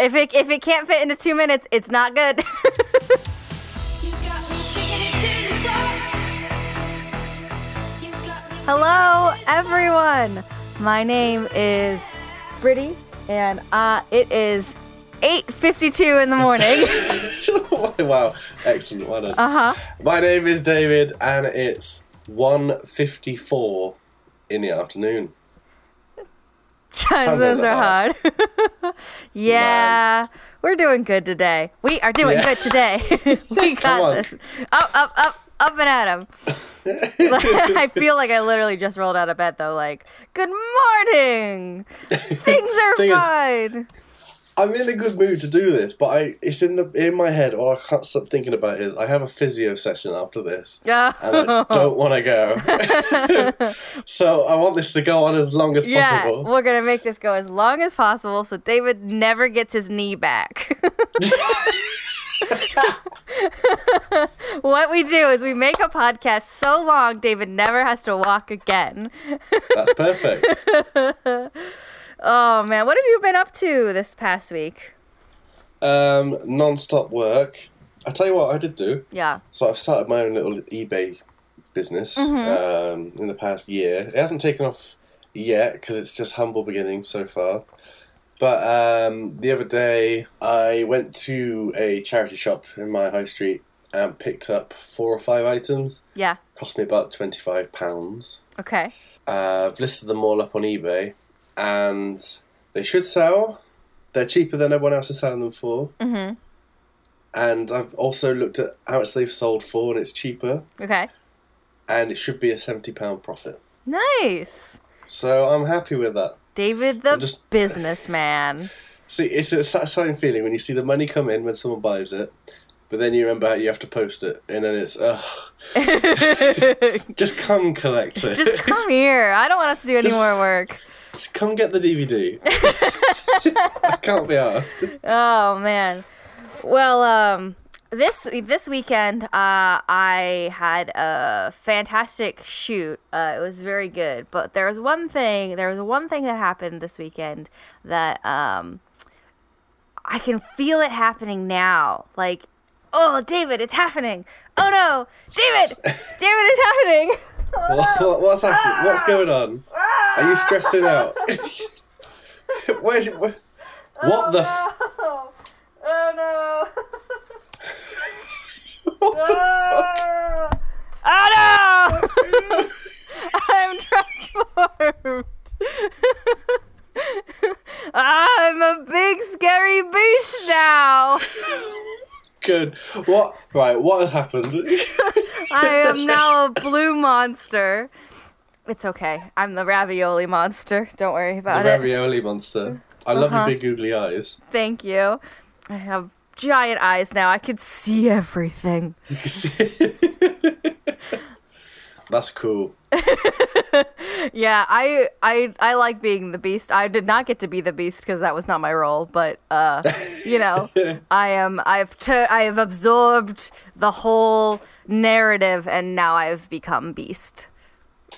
If it if it can't fit into two minutes, it's not good. You got me taking it to the top. You got me Hello, everyone. My name is Brittany, and uh, it is 8:52 in the morning. wow, excellent. Well done. uh huh. My name is David, and it's 1.54 in the afternoon. Time zones zones are hard. yeah, we're doing good today. We are doing Yeah. good today. we got this. Up, up, up, up and at 'em. I feel like I literally just rolled out of bed though. Like, good morning. Things are Thing is- fine. I'm in a good mood to do this, but I it's in the in my head. All I can't stop thinking about is I have a physio session after this, and I don't want to go. so I want this to go on as long as Yeah, possible. we're gonna make this go as long as possible so David never gets his knee back. what we do is we make a podcast so long David never has to walk again. That's perfect. Oh man, what have you been up to this past week? Um, non-stop work. I tell you what, I did do. Yeah. So I've started my own little eBay business um, in the past year. It hasn't taken off yet because it's just humble beginnings so far. But um, the other day, I went to a charity shop in my high street and picked up four or five items. Yeah. Cost me about twenty five pounds. Okay. Uh, I've listed them all up on eBay, and they should sell. They're cheaper than everyone else is selling them for. Mhm. And I've also looked at how much they've sold for, and it's cheaper, Okay. and it should be a seventy pound profit. Nice. So I'm happy with that. David the I'm just- businessman. See, it's a satisfying feeling when you see the money come in when someone buys it, but then you remember you have to post it, and then it's ugh. Just come collect it. Just come here. I don't want to have to do any Just- more work. Just come get the DVD. I can't be asked. Oh man. Well, um, this this weekend, uh, I had a fantastic shoot. Uh, it was very good, but there was one thing. There was one thing that happened this weekend that um, I can feel it happening now. Like, oh, David, it's happening. Oh no, David, David, it's happening. Oh, What, what, what's happening? What's going on? Are you stressing out? Where's where, oh, what the? F- Oh, oh no. what the oh, fuck? Oh no! I'm transformed. I'm a big scary beast now. Good. What? Right. What has happened? I am now a blue monster. It's okay. I'm the ravioli monster. Don't worry the about it. ravioli monster. I love Uh-huh. your big googly eyes. Thank you. I have giant eyes now. I can see everything. That's cool. Yeah, I I I like being the beast. I did not get to be the beast because that was not my role, but uh, you know, I am. I've tur I have absorbed the whole narrative, and now I've become beast.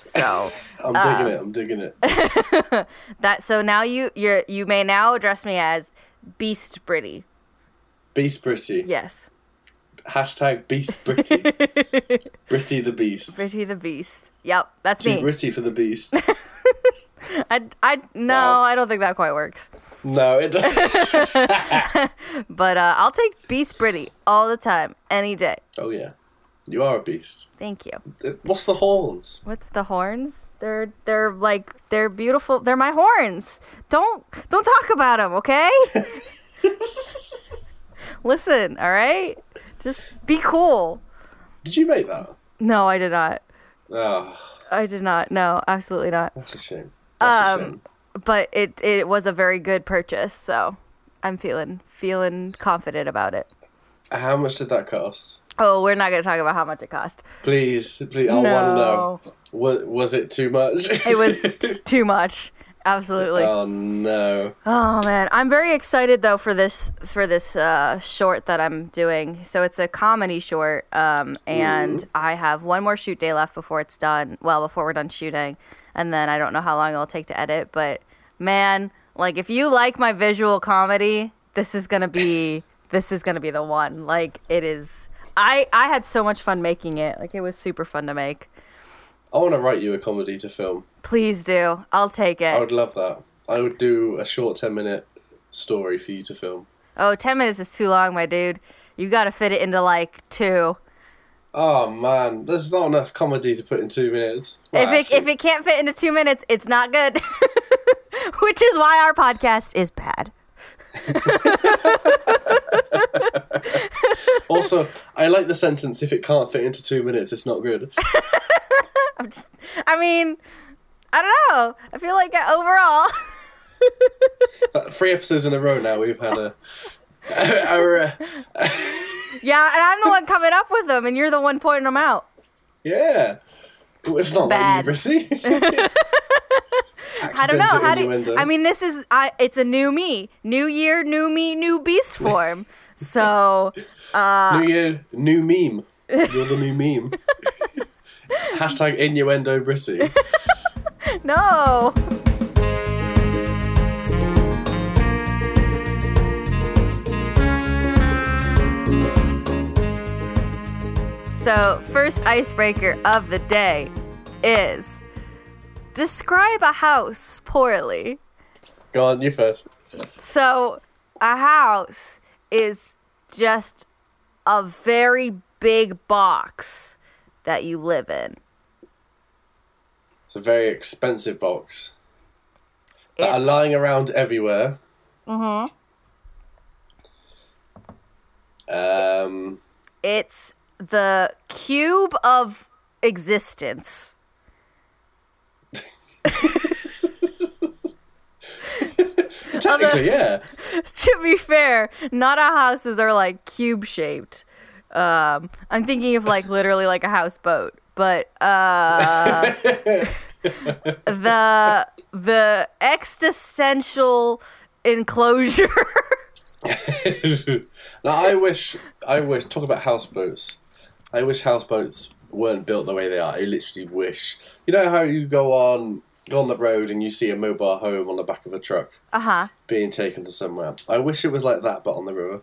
So I'm digging it. I'm digging it. that so now you you're you may now address me as Beast Britty. Beast Britty. Yes, Hashtag Beast Britty. Britty the Beast. Britty the Beast. Yep, that's Too me. Britty for the Beast. I I no, Wow. I don't think that quite works. No, it doesn't. But uh, I'll take Beast Britty all the time, any day. Oh, yeah. You are a beast. Thank you. What's the horns? What's the horns? They're they're like they're beautiful. They're my horns. Don't don't talk about them, okay? Listen, all right? Just be cool. Did you make that? No, I did not. Oh, I did not. No, absolutely not. that's a shame. That's a Um, shame. But it it was a very good purchase, so I'm feeling feeling confident about it. How much did that cost? Oh, we're not going to talk about how much it cost. Please, please, I want to know. Was, was it too much? It was t- too much. Absolutely. oh no. Oh man, I'm very excited though for this for this uh, short that I'm doing. So it's a comedy short, um, and I have one more shoot day left before it's done. Well, before we're done shooting, and then I don't know how long it'll take to edit. But man, like if you like my visual comedy, this is gonna be this is gonna be the one. Like it is. I I had so much fun making it. Like it was super fun to make. I want to write you a comedy to film. Please do. I'll take it. I would love that. I would do a short 10 minute story for you to film. Oh, 10 minutes is too long, my dude. You got to fit it into like two. Oh man, there's not enough comedy to put in two minutes. if it if it can't fit into two minutes, it's not good. Which is why our podcast is bad. also, I like the sentence: if it can't fit into two minutes, it's not good. I mean, I don't know. I feel like overall, Uh, Three episodes in a row now, we've had a. yeah. And I'm the one coming up with them, and you're the one pointing them out. yeah, it's not Bad. like you, I don't know how do. Innuendo. I mean, this is. I. It's a new me, new year, new me, new beast form. So uh, new year, new meme. You're the new meme. Hashtag innuendo Brissy. no. So, first icebreaker of the day is describe a house poorly. Go on, you first. So, a house is just a very big box that you live in. It's a very expensive box that are lying around everywhere. Mm-hmm. Um, It's the cube of existence. technically, yeah. to be fair, not all houses are like cube shaped. Um, I'm thinking of like literally like a houseboat, but uh, the the existential enclosure. now, I wish, I wish, talk about houseboats. I wish houseboats weren't built the way they are. I literally wish. You know how you go on, go on the road and you see a mobile home on the back of a truck uh huh. being taken to somewhere. I wish it was like that, but on the river.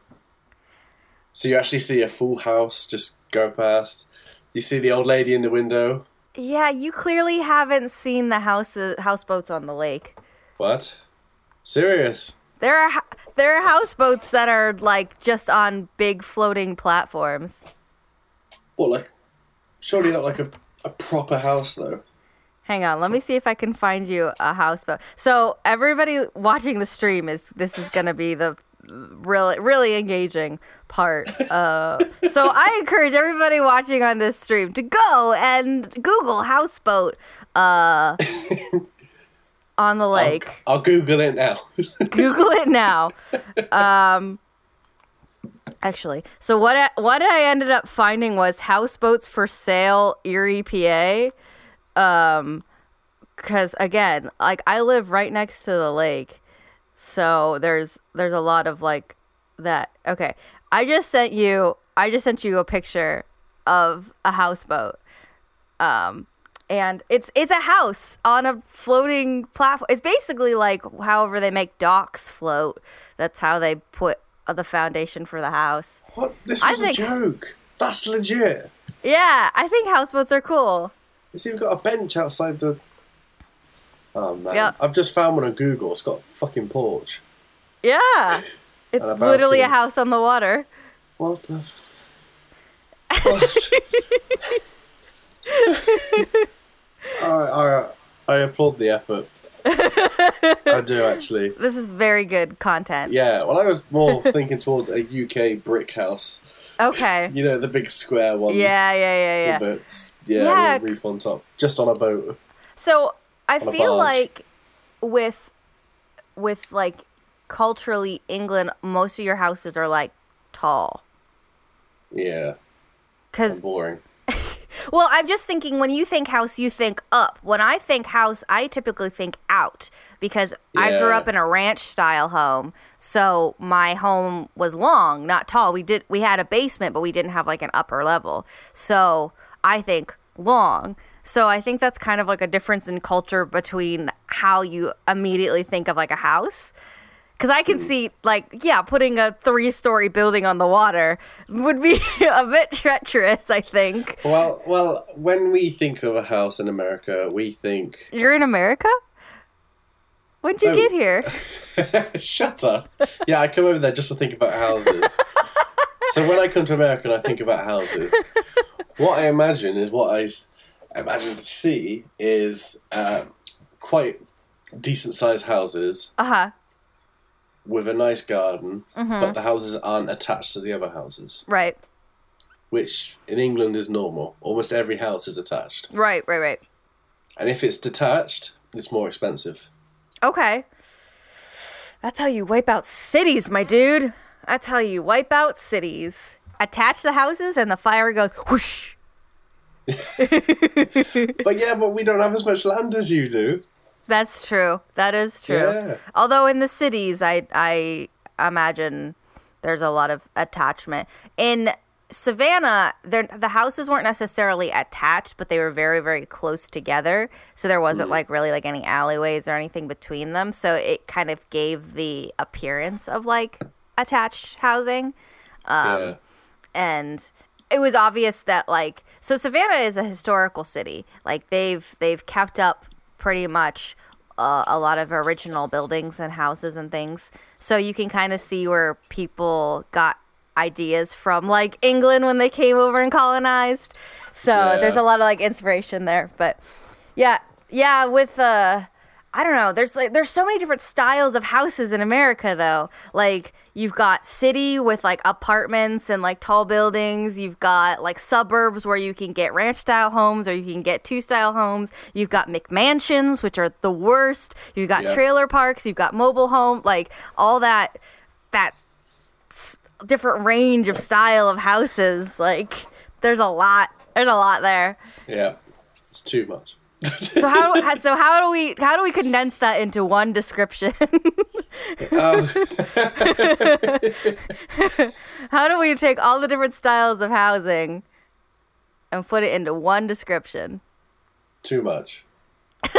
So you actually see a full house just go past. You see the old lady in the window. Yeah, you clearly haven't seen the houses houseboats on the lake. What? Serious? There are there are houseboats that are like just on big floating platforms. What, like, surely not like a, a proper house, though. Hang on, let me see if I can find you a houseboat. So everybody watching the stream is this is gonna be the really really engaging part. Uh, so I encourage everybody watching on this stream to go and Google houseboat uh, on the lake. I'll, I'll Google it now. Google it now. Um, actually, so what I, what I ended up finding was houseboats for sale, Erie, PA. Um, because again, like I live right next to the lake, so there's there's a lot of like that. Okay, I just sent you I just sent you a picture of a houseboat um and it's it's a house on a floating platform it's basically like however they make docks float that's how they put the foundation for the house what? This I was think- a joke. That's legit. yeah i think houseboats are cool You see, we've got a bench outside the. Oh man! Yeah. I've just found one on Google. It's got a fucking porch. yeah it's a literally a house on the water What the? F- what? I, I I applaud the effort. I do actually. this is very good content Yeah. Well, I was more thinking towards a UK brick house. Okay You know, the big square ones. yeah yeah yeah yeah With the, yeah, Yeah. with roof on top, just on a boat. So I feel like with with like culturally England, most of your houses are like tall. Yeah, Cause boring. Well, I'm just thinking when you think house, you think up. When I think house, I typically think out because I grew up in a ranch style home, so my home was long, not tall. We did we had a basement, but we didn't have like an upper level. So I think long. So I think that's kind of like a difference in culture between how you immediately think of like a house. Because I can see, like, yeah, putting a three story building on the water would be a bit treacherous, I think. Well, well, when we think of a house in America, we think You're in America? When'd you Oh. get here? Shut up. Yeah, I come over there just to think about houses. so when I come to America and I think about houses, what I imagine is what I imagine to see is uh, quite decent sized houses Uh huh. With a nice garden, Mm-hmm. but the houses aren't attached to the other houses, Right. which in England is normal. Almost every house is attached. Right, right, right. And if it's detached, it's more expensive. Okay. That's how you wipe out cities, my dude. That's how you wipe out cities. Attach the houses and the fire goes whoosh. But yeah, but we don't have as much land as you do. That's true. That is true. Yeah. Although in the cities, I I imagine there's a lot of attachment. In Savannah, there the houses weren't necessarily attached, but they were very very close together. So there wasn't like really like any alleyways or anything between them. So it kind of gave the appearance of like attached housing. Um, yeah. and it was obvious that like so Savannah is a historical city. Like they've they've kept up pretty much uh, a lot of original buildings and houses and things. So you can kind of see where people got ideas from like England when they came over and colonized. So Yeah. there's a lot of like inspiration there, but yeah, yeah, with uh I don't know. There's like there's so many different styles of houses in America though. Like you've got city with like apartments and like tall buildings. You've got like suburbs where you can get ranch style homes or you can get two style homes. You've got McMansions, which are the worst. You've got Yeah. trailer parks, you've got mobile home, like all that that s- different range of style of houses. Like there's a lot. There's a lot there. Yeah. It's too much. So how do, so how do we how do we condense that into one description? Um, how do we take all the different styles of housing and put it into one description? too much.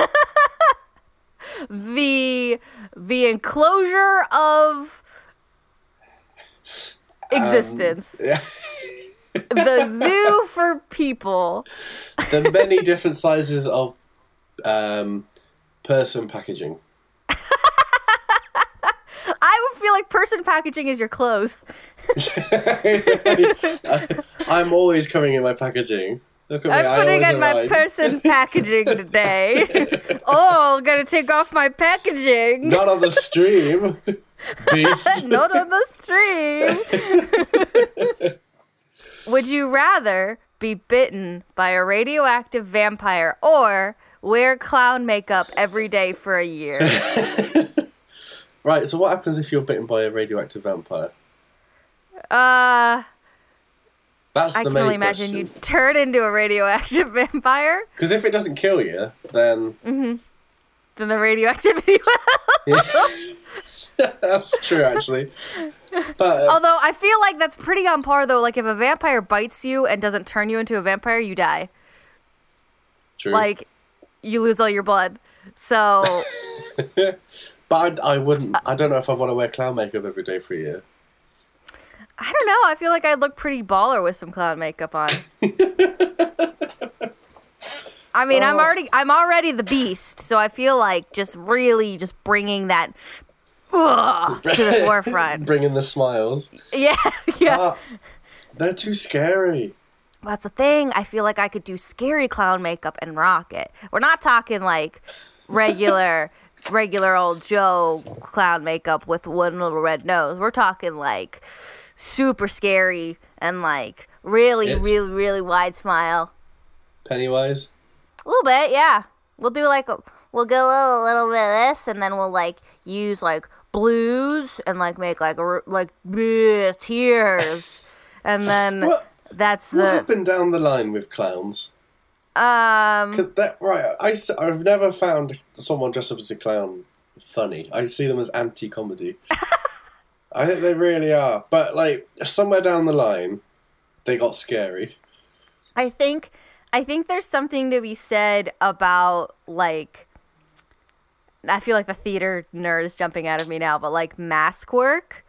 The the enclosure of existence. Yeah. The zoo for people. the many different sizes of um, person packaging. I would feel like person packaging is your clothes. I'm always coming in my packaging. Look at me. I'm I putting on my person packaging today. oh, gotta take off my packaging. Not on the stream, beast. Not on the stream. Would you rather be bitten by a radioactive vampire or wear clown makeup every day for a year? Right. So what happens if you're bitten by a radioactive vampire? Uh, That's I the can main only imagine question. you turn into a radioactive vampire. Because if it doesn't kill you, then Then the radioactivity will. that's true actually. But uh, Although I feel like that's pretty on par though. Like if a vampire bites you and doesn't turn you into a vampire, you die. true. Like you lose all your blood. So but I, I wouldn't. I don't know if I want to wear clown makeup every day for a year. I don't know. I feel like I'd look pretty baller with some clown makeup on. I mean, I'm Oh. already I'm already the beast, so I feel like just really just bringing that ugh, to the forefront. Bringing the smiles. Yeah, yeah. Ah, they're too scary. That's the thing. I feel like I could do scary clown makeup and rock it. We're not talking like regular, regular old Joe clown makeup with one little red nose. We're talking like super scary and like really, It's- really, really wide smile. Pennywise. A little bit, yeah. We'll do like a, we'll go a little bit of this, and then we'll like use like blues and like make like a, like bleh, tears, and then What? that's What the happened down the line with clowns? um. Cause that right, I have never found someone dressed up as a clown funny. I see them as anti-comedy. I think they really are, but like somewhere down the line, they got scary. I think I think there's something to be said about like I feel like the theater nerd is jumping out of me now, but like mask work,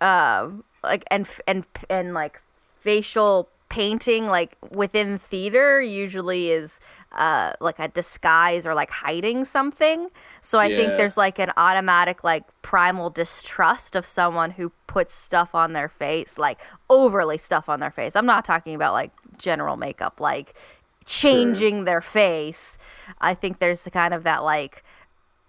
um, like and and and like facial painting, like within theater, usually is uh like a disguise or like hiding something. So I think there's like an automatic like primal distrust of someone who puts stuff on their face, like overly stuff on their face. I'm not talking about like general makeup, like changing their face. I think there's the kind of that like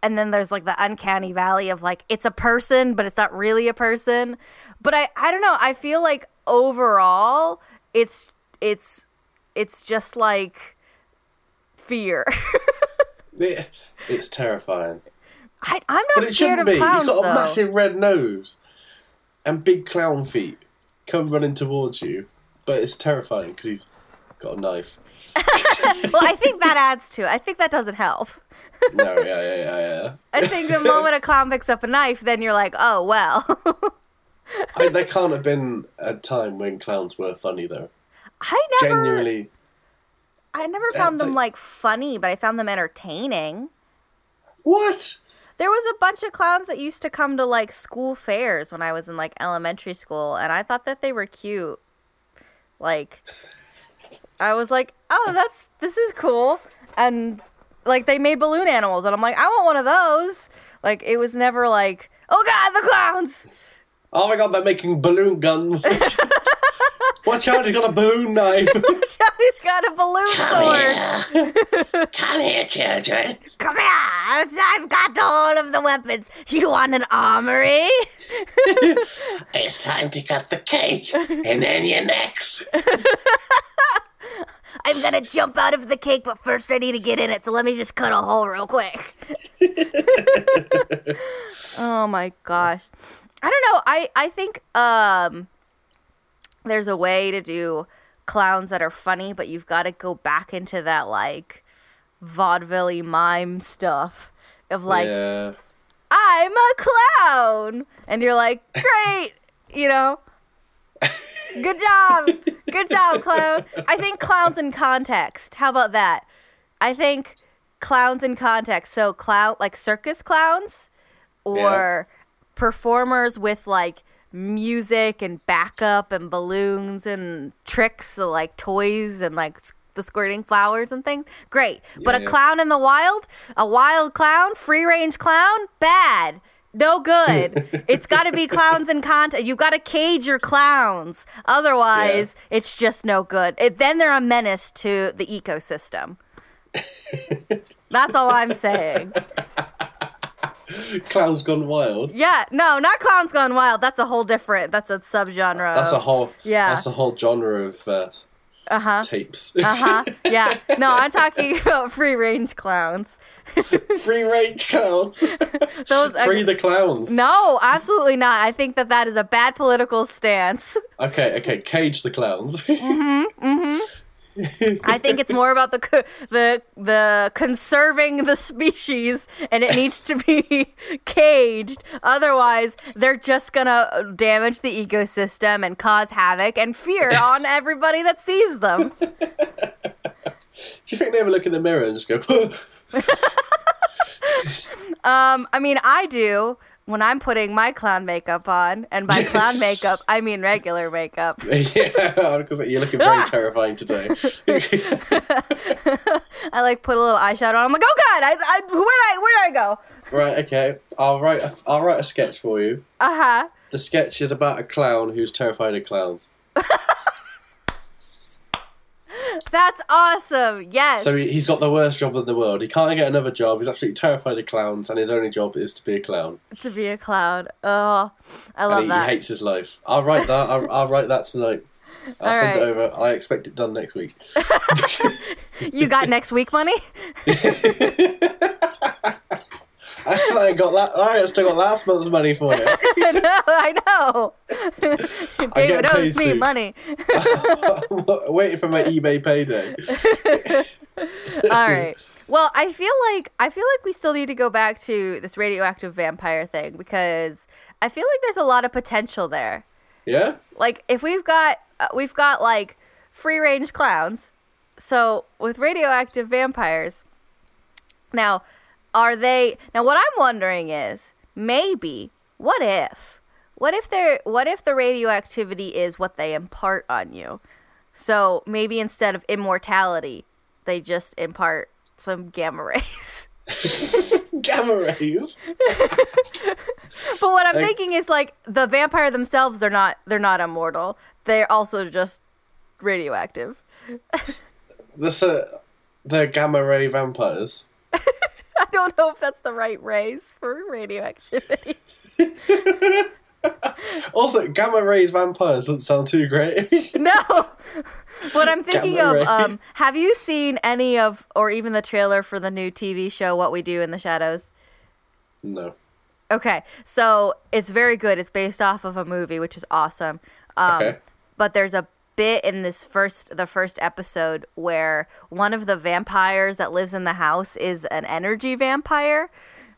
and then there's like the uncanny valley of like it's a person but it's not really a person but i i don't know i feel like overall it's it's it's just like fear It- it's terrifying. I, i'm not But it scared shouldn't of be. clowns He's got a massive red nose and big clown feet come running towards you. But it's terrifying because he's got a knife. well i think that adds to it i think that doesn't help No, yeah, yeah, yeah, yeah. i think the moment a clown picks up a knife then you're like oh well I, there can't have been a time when clowns were funny though. i never Genuinely, i never found them like funny but i found them entertaining what? There was a bunch of clowns that used to come to like school fairs when I was in like elementary school, and I thought that they were cute. Like, I was like, oh, that's this is cool, and like they made balloon animals, and I'm like, I want one of those. Like, it was never like, oh god, the clowns. Oh my god, they're making balloon guns. Watch out, he's got a balloon knife. Watch out, he's got a balloon Come sword. Come here, children. Come here, I've got all of the weapons. You want an armory? It's time to cut the cake, and then your necks. I'm gonna jump out of the cake, but first I need to get in it, so let me just cut a hole real quick. oh my gosh. I don't know. I, I think um there's a way to do clowns that are funny, but you've got to go back into that like vaudeville mime stuff of like yeah. I'm a clown. And you're like, great, you know? Good job. Good job, clown. I think clowns in context. How about that? I think clowns in context. So, clown, like circus clowns or performers with like music and backup and balloons and tricks, so like toys and like the squirting flowers and things. Great. but a Yeah, yeah. clown in the wild, a wild clown, free range clown, bad. No good. it's got to be clowns in content. You've got to cage your clowns. Otherwise, it's just no good. It, then they're a menace to the ecosystem. That's all I'm saying. Clowns gone wild. Yeah, no, not clowns gone wild. That's a whole different. That's a subgenre. That's a whole. yeah. That's a whole genre of uh, uh-huh. tapes. Uh huh. Yeah. No, I'm talking about free range clowns. Free range clowns. Those Free the clowns. No, absolutely not. I think that that is a bad political stance. Okay, okay. Cage the clowns. I think it's more about the co- the the conserving the species, and it needs to be caged. Otherwise, they're just gonna damage the ecosystem and cause havoc and fear on everybody that sees them. Do you think they ever look in the mirror and just go? Um, I mean, I do when I'm putting my clown makeup on, and by clown makeup, I mean regular makeup. yeah, because you're looking very terrifying today. I like put a little eyeshadow on. I'm like, oh god, I, I where did I where did I go? right. Okay. I'll write. A, I'll write a sketch for you. Uh huh. The sketch is about a clown who's terrified of clowns. That's awesome. Yes. So he, he's got the worst job in the world. He can't get another job. He's absolutely terrified of clowns, and his only job is to be a clown. to be a clown. Oh, I love and he, he hates his life. I'll write that. I'll, I'll write that tonight. I'll All send it over. I expect it done next week. you got next week money? I still ain't got that. I still got last month's money for you. I know. I know. David owes me soon. money. Waiting for my eBay payday. All right. Well, I feel like I feel like we still need to go back to this radioactive vampire thing because I feel like there's a lot of potential there. Yeah. Like if we've got uh, we've got like free range clowns. So with radioactive vampires, now are they now what i'm wondering is maybe what if what if they're what if the radioactivity is what they impart on you so maybe instead of immortality they just impart some gamma rays Gamma rays. but what i'm Like- thinking is like the vampire themselves they're not they're not immortal they're also just radioactive The uh, the gamma ray vampires. i don't know if that's the right rays for radioactivity Also, gamma rays vampires doesn't sound too great. No. What I'm thinking Gamma of, um, have you seen any of, or even the trailer for the new TV show, What We Do in the Shadows? no. Okay, so it's very good. It's based off of a movie, which is awesome. Um, Okay. But there's a bit in this first, the first episode where one of the vampires that lives in the house is an energy vampire.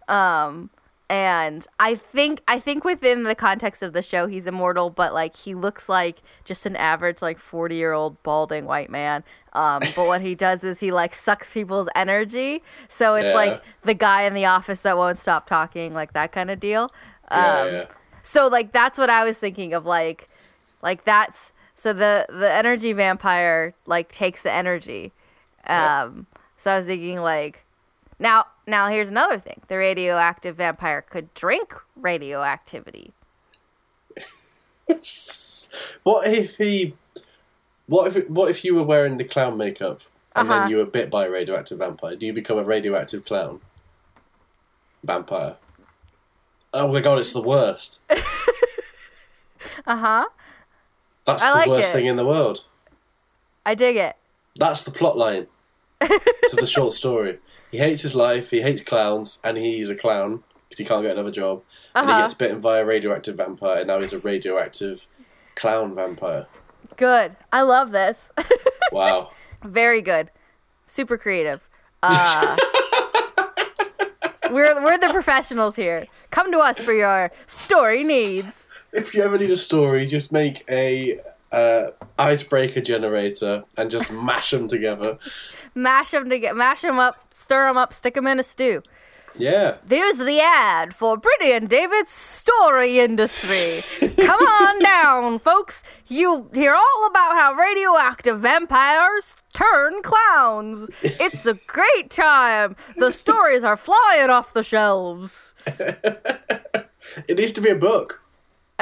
Um, and I think I think within the context of the show he's immortal, but like he looks like just an average like forty year old balding white man. Um, but what he does is he like sucks people's energy. So it's Yeah. like the guy in the office that won't stop talking, like that kind of deal. Yeah, Um, yeah. So like that's what I was thinking of, like like that's so the the energy vampire like takes the energy. Um, so I was thinking like now now here's another thing: the radioactive vampire could drink radioactivity. What if he? What if? What if you were wearing the clown makeup and Uh-huh. then you were bit by a radioactive vampire? Do you become a radioactive clown? Vampire. Oh my god, it's the worst. Uh huh. That's I the like worst it. thing in the world. I dig it. That's the plot line to the short story. He hates his life, he hates clowns, and he's a clown because he can't get another job. And he Uh-huh. gets bitten by a radioactive vampire, and now he's a radioactive clown vampire. Good. I love this. Wow. Very good. Super creative. Uh, we're we're the professionals here. Come to us for your story needs. If you ever need a story, just make a uh, icebreaker generator and just mash them together. Mash them to get mash them up, stir them up, stick them in a stew. Yeah. There's the ad for Brittany and David's story industry. Come on down, folks. You'll hear all about how radioactive vampires turn clowns. It's a great time. The stories are flying off the shelves. It needs to be a book.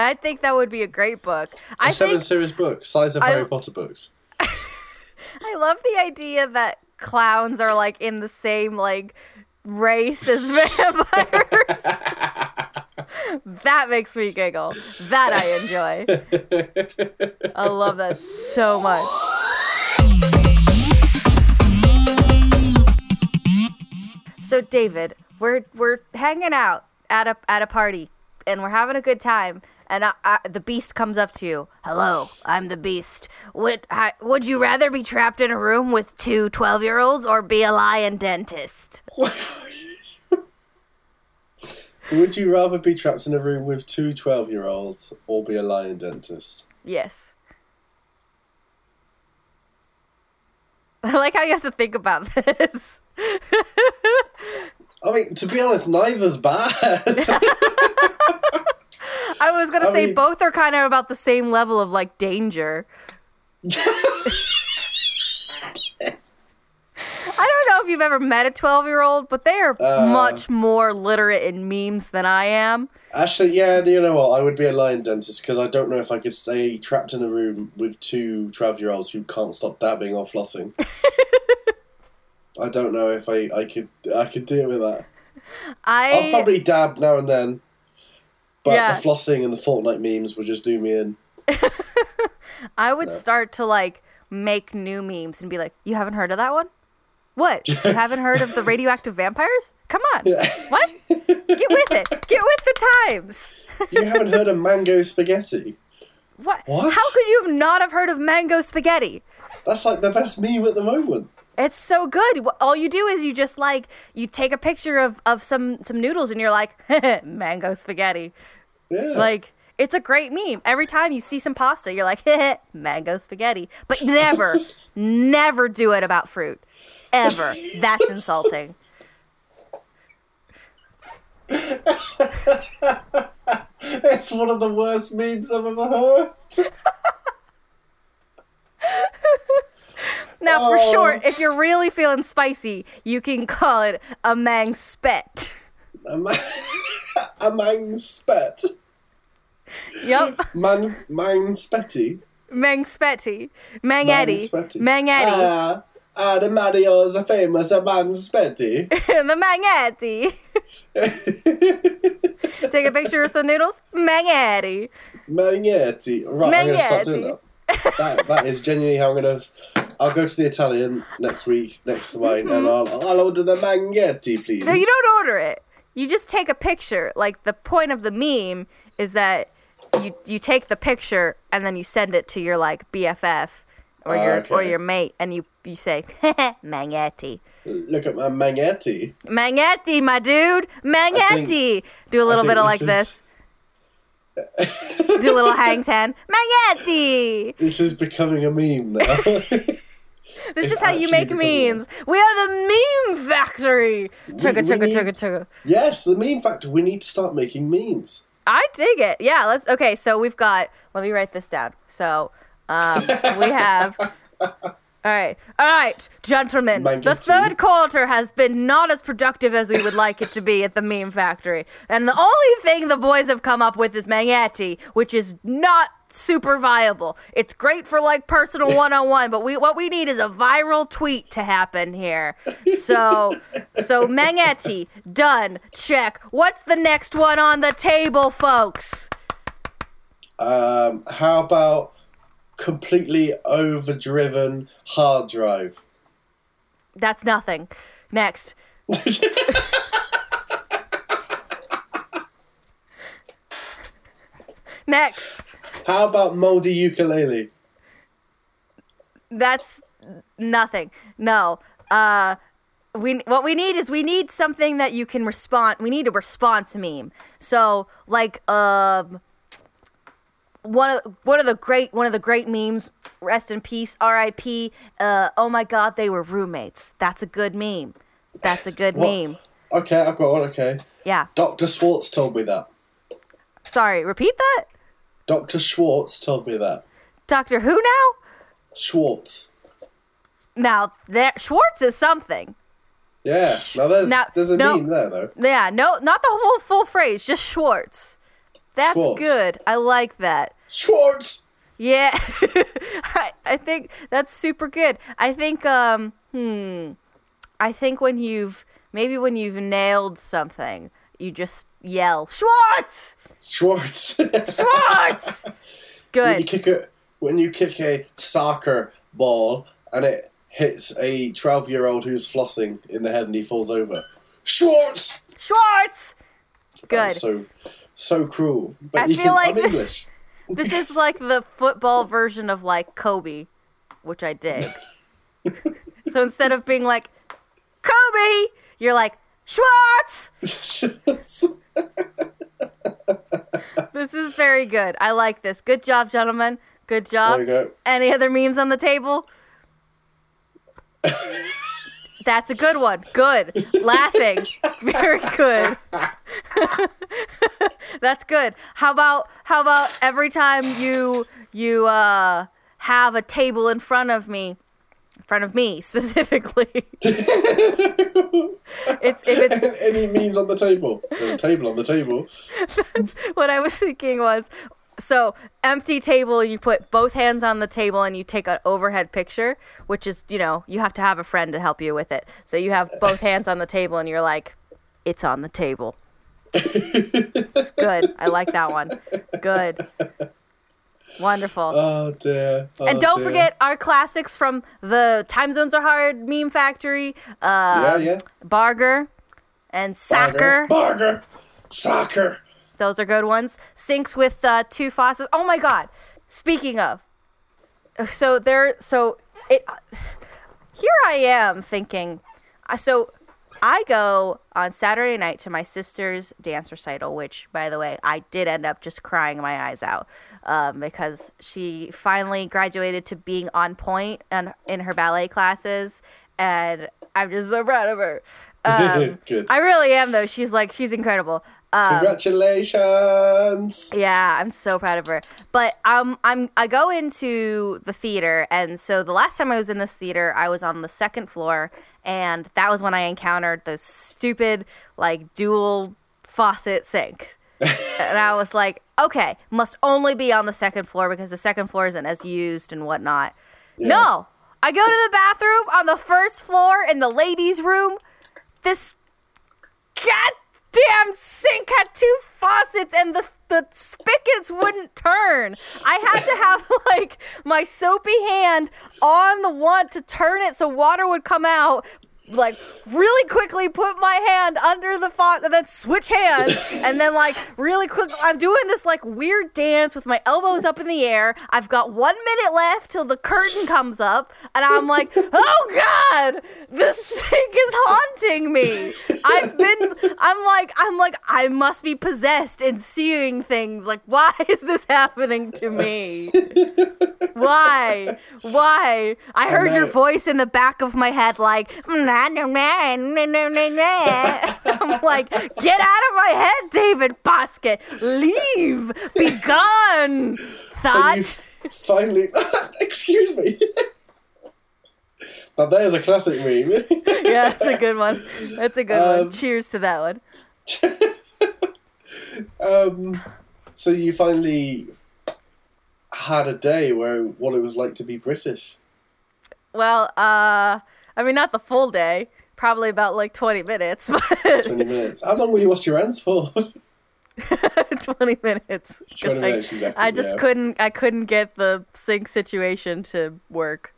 I think that would be a great book. A I seven think series book, size of I- Harry Potter books. I love the idea that clowns are like in the same like race as vampires. that makes me giggle. That I enjoy. I love that so much. So David, we're we're hanging out at a at a party and we're having a good time. And I, I, the beast comes up to you. Hello, I'm the beast. Would I, would you rather be trapped in a room with two 12 year olds or be a lion dentist? Would you rather be trapped in a room with two 12 year olds or be a lion dentist? Yes. I like how you have to think about this. I mean, to be honest, neither's bad. I was gonna I say mean- both are kind of about the same level of like danger. I don't know if you've ever met a 12 year old, but they are Uh. much more literate in memes than I am. Actually, yeah, you know what? I would be a lion dentist because I don't know if I could stay trapped in a room with two 12 year olds who can't stop dabbing or flossing. I don't know if I, I could I could deal with that. I'll probably dab now and then, but Yeah. the flossing and the Fortnite memes would just do me in. I would No. start to like make new memes and be like, "You haven't heard of that one? What? You haven't heard of the radioactive vampires? Come on, what? Get with it. Get with the times." You haven't heard of mango spaghetti? What? What? How could you not have heard of mango spaghetti? That's like the best meme at the moment. It's so good. All you do is you just like you take a picture of of some some noodles and you're like mango spaghetti. Yeah. Like it's a great meme. Every time you see some pasta, you're like mango spaghetti. But never, never do it about fruit. Ever. That's insulting. That's one of the worst memes I've ever heard. Now, for Oh. short, if you're really feeling spicy, you can call it a mang spet. A man, a man spet. Yep, Man, man spetty. mang spetty, mang spetty. mang Ah, ah, the Mario's a famous a man spetty. the mang eddy. Take a picture of some noodles, mang eddy. Magnetti. Right, I'm going to stop doing that. that. That is genuinely how I'm going to. I'll go to the Italian next week, next to mine, and I'll, I'll order the Magnetti, please. No, you don't order it. You just take a picture. Like the point of the meme is that you you take the picture and then you send it to your like BFF or Oh, your or your mate, and you you say Magnetti. Look at my Magnetti. Magnetti, my dude. Magnetti. Do a little bit of like this. Do a little hang ten. Magnetti. This is becoming a meme now. This is how you make memes. We are the meme factory. Chugga chugga need- chugga chugga. yes, the meme factory. We need to start making memes. I dig it. Yeah, let's okay, so we've got let me write this down. So um we have all right, all right, gentlemen. The third quarter has been not as productive as we would like it to be at the meme factory, and the only thing the boys have come up with is Magnetti, which is not super viable. It's great for like personal one-on-one, but we what we need is a viral tweet to happen here. So, so Magnetti done. Check. What's the next one on the table, folks? Um, how about completely overdriven hard drive? That's nothing. Next. Next. How about moldy ukulele? That's nothing. No. Uh we what we need is we need something that you can respond we need a response meme. So like um one of one of the great one of the great memes rest in peace RIP uh oh my god they were roommates. That's a good meme. That's a good What? meme. Okay, I've got one. Okay, Yeah. Doctor Schwartz told me that. Sorry, repeat that? Doctor Schwartz told me that. Doctor Who now? Schwartz. Now there Schwartz is something. Yeah. Now there's Now- there's a no. meme there though. Yeah, no, not the whole full phrase, just Schwartz. That's Schwartz. good. I like that. Schwartz. Yeah, I, I think that's super good. I think, um, hmm, I think when you've maybe when you've nailed something, you just yell Schwartz, Schwartz. Schwartz. Good. when you kick a when you kick a soccer ball and it hits a twelve year old who's flossing in the head and he falls over. Schwartz. Schwartz. Good. So so cruel. But I you feel can, like I'm this- English. This is like the football version of like Kobe, which I dig. so instead of being like Kobe, you're like Schwartz. This is very good. I like this. Good job, gentlemen. Good job. Go. Any other memes on the table? That's a good one. Good. Laughing. Very good. That's good. How about how about every time you you uh have a table in front of me front of me specifically. it's if it's Any memes on the table? There's a table on the table. what I was thinking was so empty table you put both hands on the table and you take an overhead picture which is you know you have to have a friend to help you with it so you have both hands on the table and you're like it's on the table It's good i like that one good wonderful Oh dear. Oh, and don't dear. forget our classics from the time zones are hard meme factory uh Yeah, yeah. barger and soccer Barger. Soccer. Those are good ones. Sinks with uh, two faucets. Oh my god. Speaking of, so there, so it. Here I am thinking. uh, So I go on Saturday night to my sister's dance recital, which, by the way, I did end up just crying my eyes out um, because she finally graduated to being on point and in her ballet classes, and I'm just so proud of her. Um, Good. I really am though. She's like she's incredible. Um, Congratulations. yeah, I'm so proud of her. But um, I'm I go into the theater, and so the last time I was in this theater, I was on the second floor, and that was when I encountered those stupid like dual faucet sink. and I was like, okay, must only be on the second floor because the second floor isn't as used and whatnot. No, I go to the bathroom on the first floor in the ladies' room. This goddamn sink had two faucets and the the spigots wouldn't turn. I had to have like my soapy hand on the one to turn it so water would come out. Like really quickly put my hand under the font and then switch hands and then like really quick I'm doing this like weird dance with my elbows up in the air. I've got one minute left till the curtain comes up and I'm like, oh god, this sink is haunting me. I've been I'm like I'm like I must be possessed and seeing things. Like why is this happening to me? Why? Why? I heard your voice in the back of my head, like, nah, I'm like, get out of my head, David Bosket. Leave. Be gone. Thought. you finally. Excuse me. Now there's a classic meme. yeah, that's a good one. That's a good Um, one. Cheers to that one. um, so you finally had a day where what it was like to be British. Well, uh, I mean, not the full day. Probably about like 20 minutes, but Twenty minutes. How long were you washing your hands for? 20 minutes. 'Cause 20 I- minutes, exactly, I just yeah. couldn't I couldn't get the sink situation to work.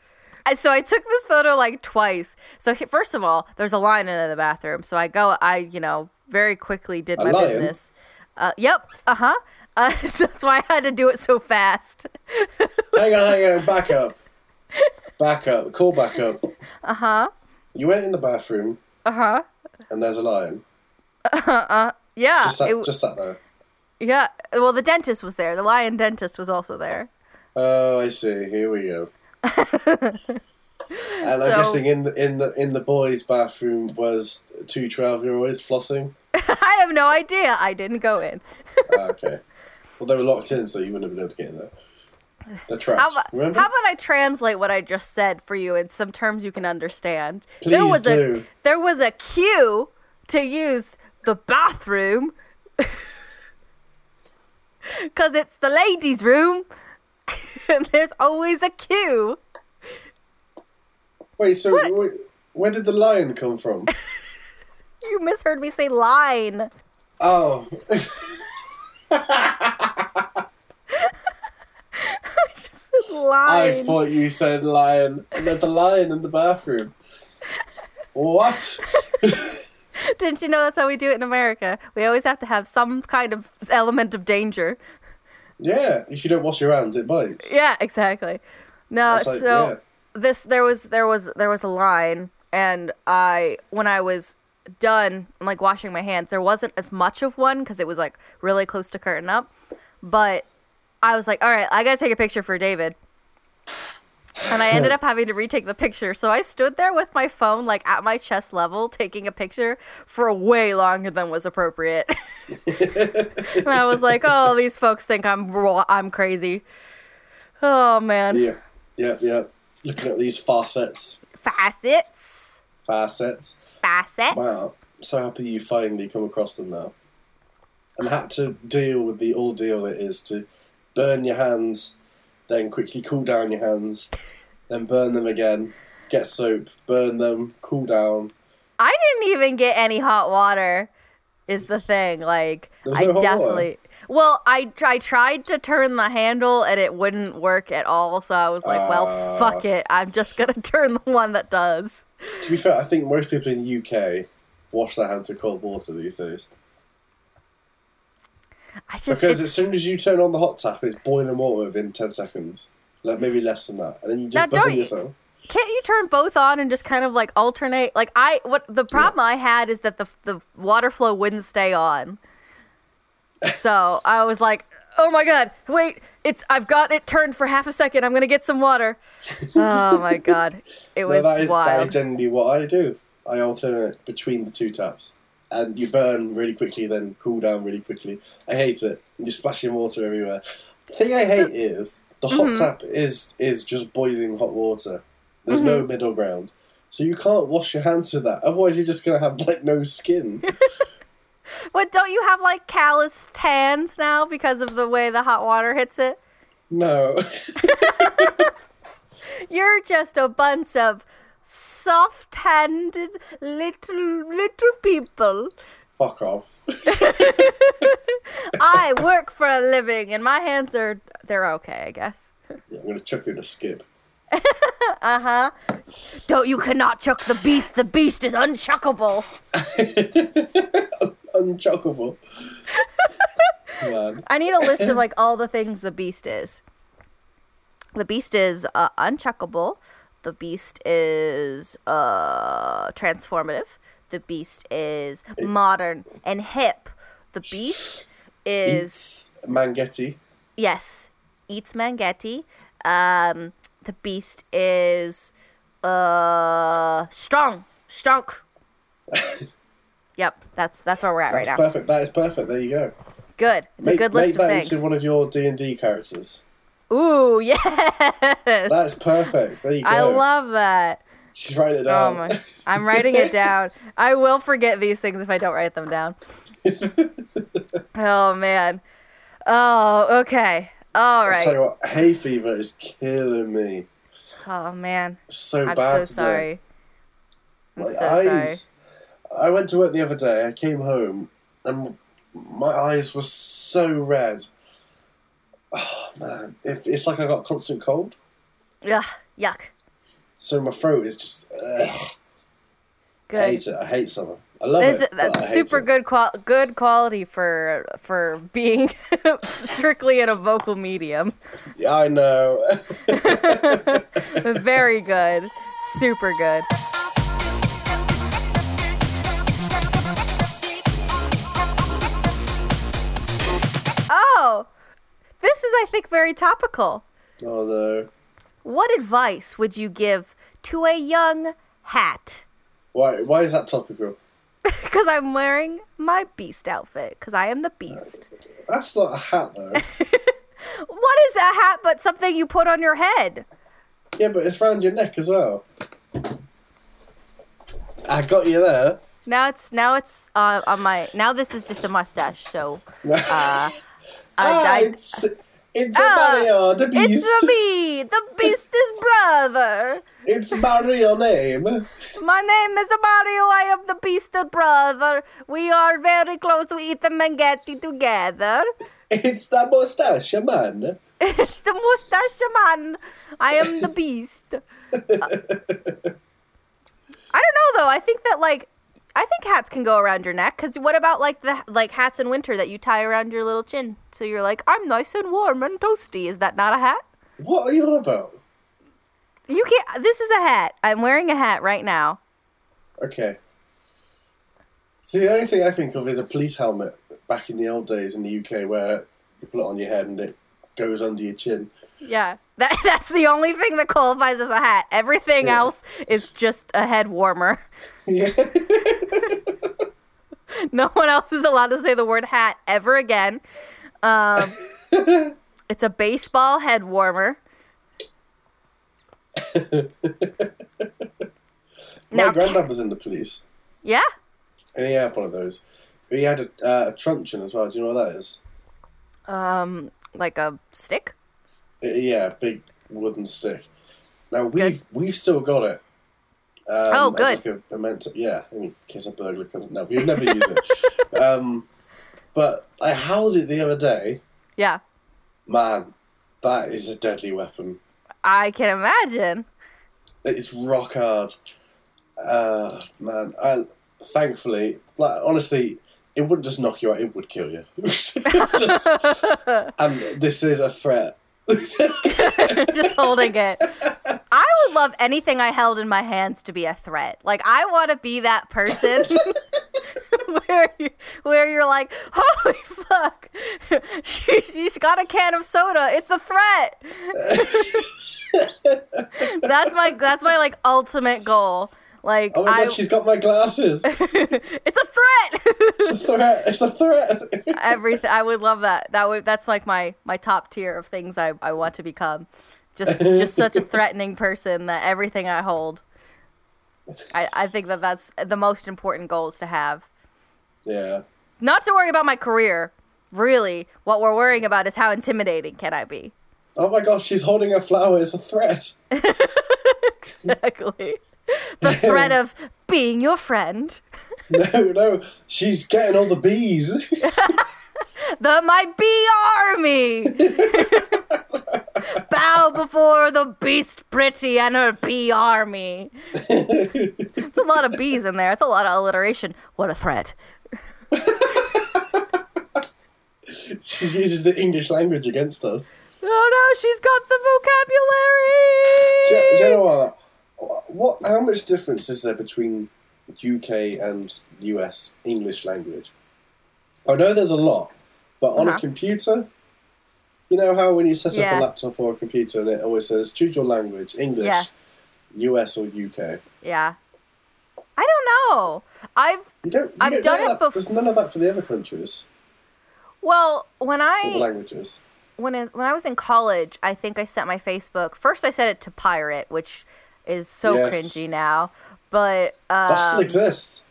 So I took this photo like twice. So he- first of all, there's a lion in the bathroom. So I go I, you know, very quickly did A my lion? business. Uh, yep. Uh-huh. Uh, so that's why I had to do it so fast. hang on, hang on. Back up. Back up. Call back up. Uh huh. You went in the bathroom Uh huh. and there's a lion. Uh huh. Yeah. Just sat, it- just sat there. yeah. Well, the dentist was there. The lion dentist was also there. Oh, I see. Here we go. and I'm So- guessing in the, in the in the boys' bathroom was two 12 year olds flossing. I have no idea. I didn't go in. Ah, okay. Well, they were locked in, so you wouldn't have been able to get in there. How about, how about I translate what I just said for you in some terms you can understand? Please there was do. a there was a queue to use the bathroom because it's the ladies' room, and there's always a queue. Wait, so wh- where did the lion come from? You misheard me say line. oh, Line. I thought you said lion, and there's a lion in the bathroom. What? Didn't you know that's how we do it in America? We always have to have some kind of element of danger. yeah, if you don't wash your hands, it bites. Yeah, exactly. No, like- so yeah. this there was there was there was a line and I when I was done like washing my hands there wasn't as much of one because it was like really close to curtain up but I was like all right I gotta take a picture for David and I ended up having to retake the picture. So I stood there with my phone like at my chest level taking a picture for way longer than was appropriate. And I was like oh these folks think I'm I'm crazy. Oh man. Yeah, yeah, yeah. Looking at these facets, facets. Facets. facets. Wow, so happy you finally come across them now, and had to deal with the ordeal it is to burn your hands, then quickly cool down your hands, then burn them again, get soap, burn them, cool down. I didn't even get any hot water. Is the thing like I no hot definitely. Well, I I tried to turn the handle and it wouldn't work at all. So I was like, well, Ah. fuck it. I'm just gonna turn the one that does. To be fair, I think most people in the UK wash their hands with cold water these days I just because as soon as you turn on the hot tap, it's boiling water within ten seconds, like maybe less than that, and then you just you- yourself. can't you turn both on and just kind of like alternate? Like I what the problem I had is that the the water flow wouldn't stay on. So I was like, oh my god, wait, It's I've got it turned for half a second. I'm gonna get some water. Oh my god, it was that is, that is wild. generally what I do. I alternate between the two taps. And you burn really quickly, then cool down really quickly. I hate it. And you're splashing water everywhere. The thing I hate is the hot Mm-hmm. tap is is just boiling hot water. There's Mm-hmm. no middle ground. So you can't wash your hands with that. Otherwise you're just gonna have like no skin. But don't you have like calloused hands now because of the way the hot water hits it? no. You're just a bunch of soft-handed little little people. Fuck off. I work for a living, and my hands are they're okay, I guess. Yeah, I'm gonna chuck you a skip. Uh huh. Don't you cannot chuck the beast. The beast is unchuckable. Unchuckable. Man. I need a list of like all the things the beast is. The beast is uh, unchuckable. The beast is uh, transformative. The beast is modern and hip. The beast is Eats Mangetti. yes, eats mangetti. Um, the beast is uh strong, strong. yep, that's that's where we're at right That's now. perfect. That is perfect. There you go. Good. It's a Make, good make list that of things. into one of your D and D characters. Ooh, yes. That's perfect. There you go. I love that. She's writing it Oh my! I'm writing it down. I will forget these things if I don't write them down. oh man. Oh, okay. All right. I'll tell you what, hay fever is killing me. Oh man. So I'm bad so sorry. I'm My so sorry. eyes. I went to work the other day. I came home and my eyes were so red. Oh man, if it's like I got a constant cold. Yeah, yuck. So my throat is just. Ugh. I hate it. I hate summer. I love it. that's super good qual- good quality for for being strictly in a vocal medium. Yeah, I know. Very good. Super good. This is, I think, very topical. oh no. What advice would you give to a young hat? Why? Why is that topical? Because I'm wearing my beast outfit, because I am the beast. That's not a hat though. What is a hat but something you put on your head? yeah, but it's round your neck as well. I got you there. Now it's now it's uh, on my now this is just a mustache, so uh, I, ah, it's it's a Ah, Mario, the beast. It's me, the beast's brother. It's Mario name. My name is Mario. I am the beast's brother. We are very close. We eat the mangetti together. It's the mustache man. It's the mustache man. I am the beast. Uh, I don't know though. I think that like I think hats can go around your neck. Cause what about like the like hats in winter that you tie around your little chin? So you're like, I'm nice and warm and toasty. Is that not a hat? What are you on about? You can't. This is a hat. I'm wearing a hat right now. Okay. See, the only thing I think of is a police helmet back in the old days in the UK where you put it on your head and it goes under your chin. Yeah. That that's the only thing that qualifies as a hat. Everything Yeah. else is just a head warmer. Yeah. No one else is allowed to say the word hat ever again. Um, it's a baseball head warmer. My Now- granddad was in the police, Yeah. and he had one of those. He had a, uh, a truncheon as well. Do you know what that is? Um, like a stick. Uh, yeah, a big wooden stick. Now we've we've still got it. Um, Oh, good. Like a memento. Yeah, I mean, in case a burglar comes. No, we would never use it. Um, but I housed it the other day. Yeah. Man, that is a deadly weapon. I can imagine. It's rock hard. Uh, man, I thankfully, like honestly, it wouldn't just knock you out; it would kill you. Just- and this is a threat. just holding it. I would love anything I held in my hands to be a threat. Like I want to be that person where you, where you're like, holy fuck, she, she's got a can of soda. It's a threat. that's my that's my like ultimate goal. Like Oh my I, god, she's got my glasses. it's a threat. It's a threat. It's a threat. Everything. I would love that. That would that's like my my top tier of things I I want to become. Just just such a threatening person that everything I hold. I I think that that's the most important goals to have. yeah. Not to worry about my career. Really, what we're worrying about is how intimidating can I be. Oh my gosh, she's holding a flower. It's a threat. Exactly. The threat of being your friend. No, no, she's getting all the bees. The my bee army. Bow before the beast pretty and her bee army. It's a lot of bees in there. It's a lot of alliteration. What a threat. she uses the English language against us. Oh no, she's got the Do, you- do you vocabulary. know what? What? How much difference is there between UK and US English language? I know there's a lot, but on Uh-huh. a computer, you know how when you set Yeah. up a laptop or a computer and it always says choose your language, English, Yeah. US or UK. Yeah. I don't know. I've You don't. You I've don't done it that. There's none of that for the other countries well when I languages. when I, when I was in college, I think I set my Facebook first. I set it to pirate, which is so Yes. cringy now. But That still um, exists.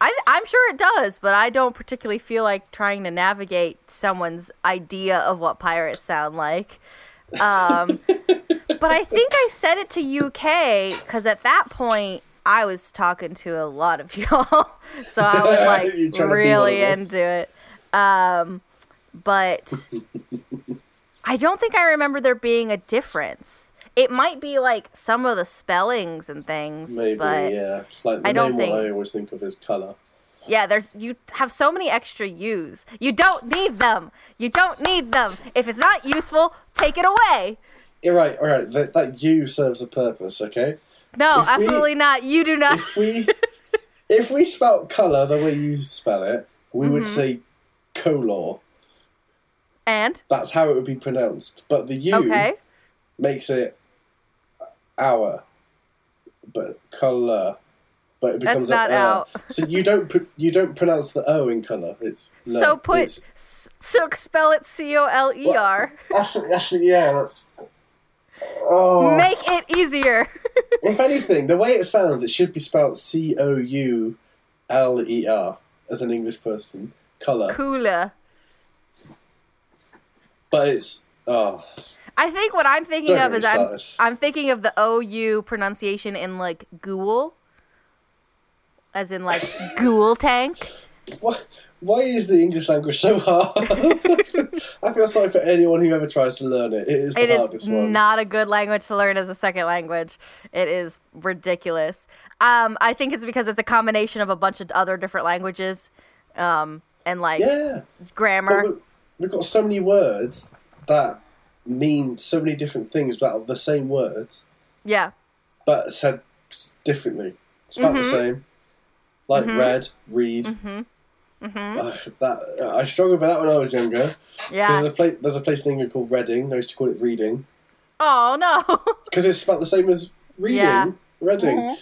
I, I'm sure it does, but I don't particularly feel like trying to navigate someone's idea of what pirates sound like. Um, but I think I said it to UK because at that point I was talking to a lot of y'all, so I was like You're trying to be one really into it. Um, but I don't think I remember there being a difference. It might be like some of the spellings and things, Maybe, but yeah. Like the I don't main think- I always think of is colour. yeah, there's you have so many extra U's. You don't need them. You don't need them. If it's not useful, take it away. You're right, all right. That, that U serves a purpose, okay? No, If we- absolutely not. You do not. If we if we spelt colour the way you spell it, we would Mm-hmm. say color. And That's how it would be pronounced. But the U okay, makes it hour, but colour. But it That's becomes not a, uh, out. So you don't put you don't pronounce the O in colour. It's no, so put it's- s- so spell it C O L E R. That's, that's, yeah, that's. Oh. Make it easier. If anything, the way it sounds, it should be spelled C O U L E R as an English person. Colour. Cooler. But it's. Oh. I think what I'm thinking of is I'm. I'm thinking of the O U pronunciation in like ghoul, as in like ghoul tank. Why, why is the English language so hard? I feel sorry for anyone who ever tries to learn it. It is the It hardest is one. not a good language to learn as a second language. It is ridiculous. Um, I think it's because it's a combination of a bunch of other different languages, um, and like Yeah. Grammar. we- we've got so many words that mean so many different things about the same words, Yeah, but said differently. Spelled Mm-hmm. the same. Like red, read. Mm-hmm. that I struggled with that when I was younger. yeah. There's a place. There's a place in England called Reading. I used to call it Reading Oh no. because it's about the same as reading. Yeah. Mm-hmm. Reading.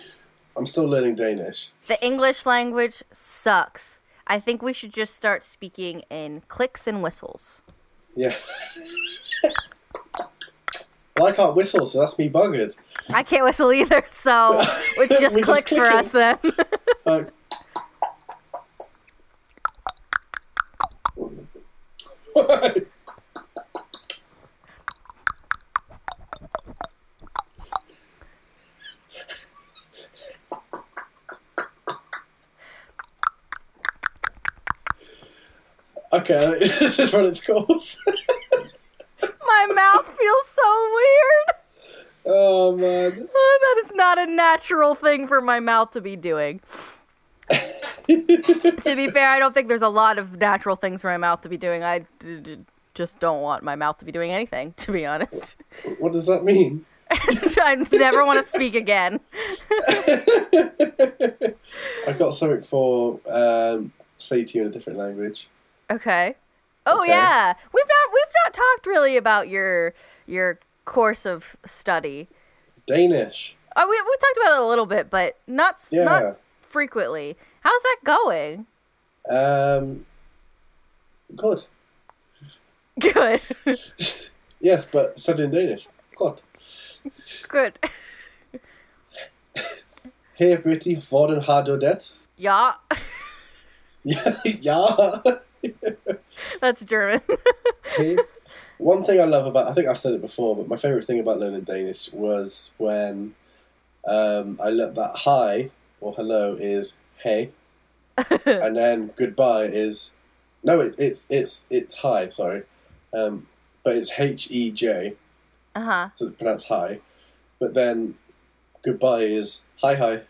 I'm still learning Danish. the English language sucks. I think we should just start speaking in clicks and whistles. Yeah. well, I can't whistle, so that's me buggered. I can't whistle either, so it's just We're just clicks for us then. Uh, okay, this is what it's called. My mouth feels so weird. oh man. that is not a natural thing for my mouth to be doing. to be fair, I don't think there's a lot of natural things for my mouth to be doing. I d- d- just don't want my mouth to be doing anything, to be honest. What does that mean? I never want to speak again. I've got something for um, say to you in a different language. Okay. Oh Okay. yeah, we've not we've not talked really about your your course of study. Danish. Oh, we we talked about it a little bit, but not Yeah. not frequently. How's that going? Um, good. Good. Yes, but studying Danish. Good. Good. Hey, Britti, hvordan har du det? Ja. Yeah, yeah. That's German. One thing I love about, I think I've said it before, but my favourite thing about learning Danish was when um, I learned that hi or hello is hey, and then goodbye is no, it, it's it's it's hi. Sorry, um, but it's H E J, uh huh. so it's pronounced hi. But then goodbye is hi hi.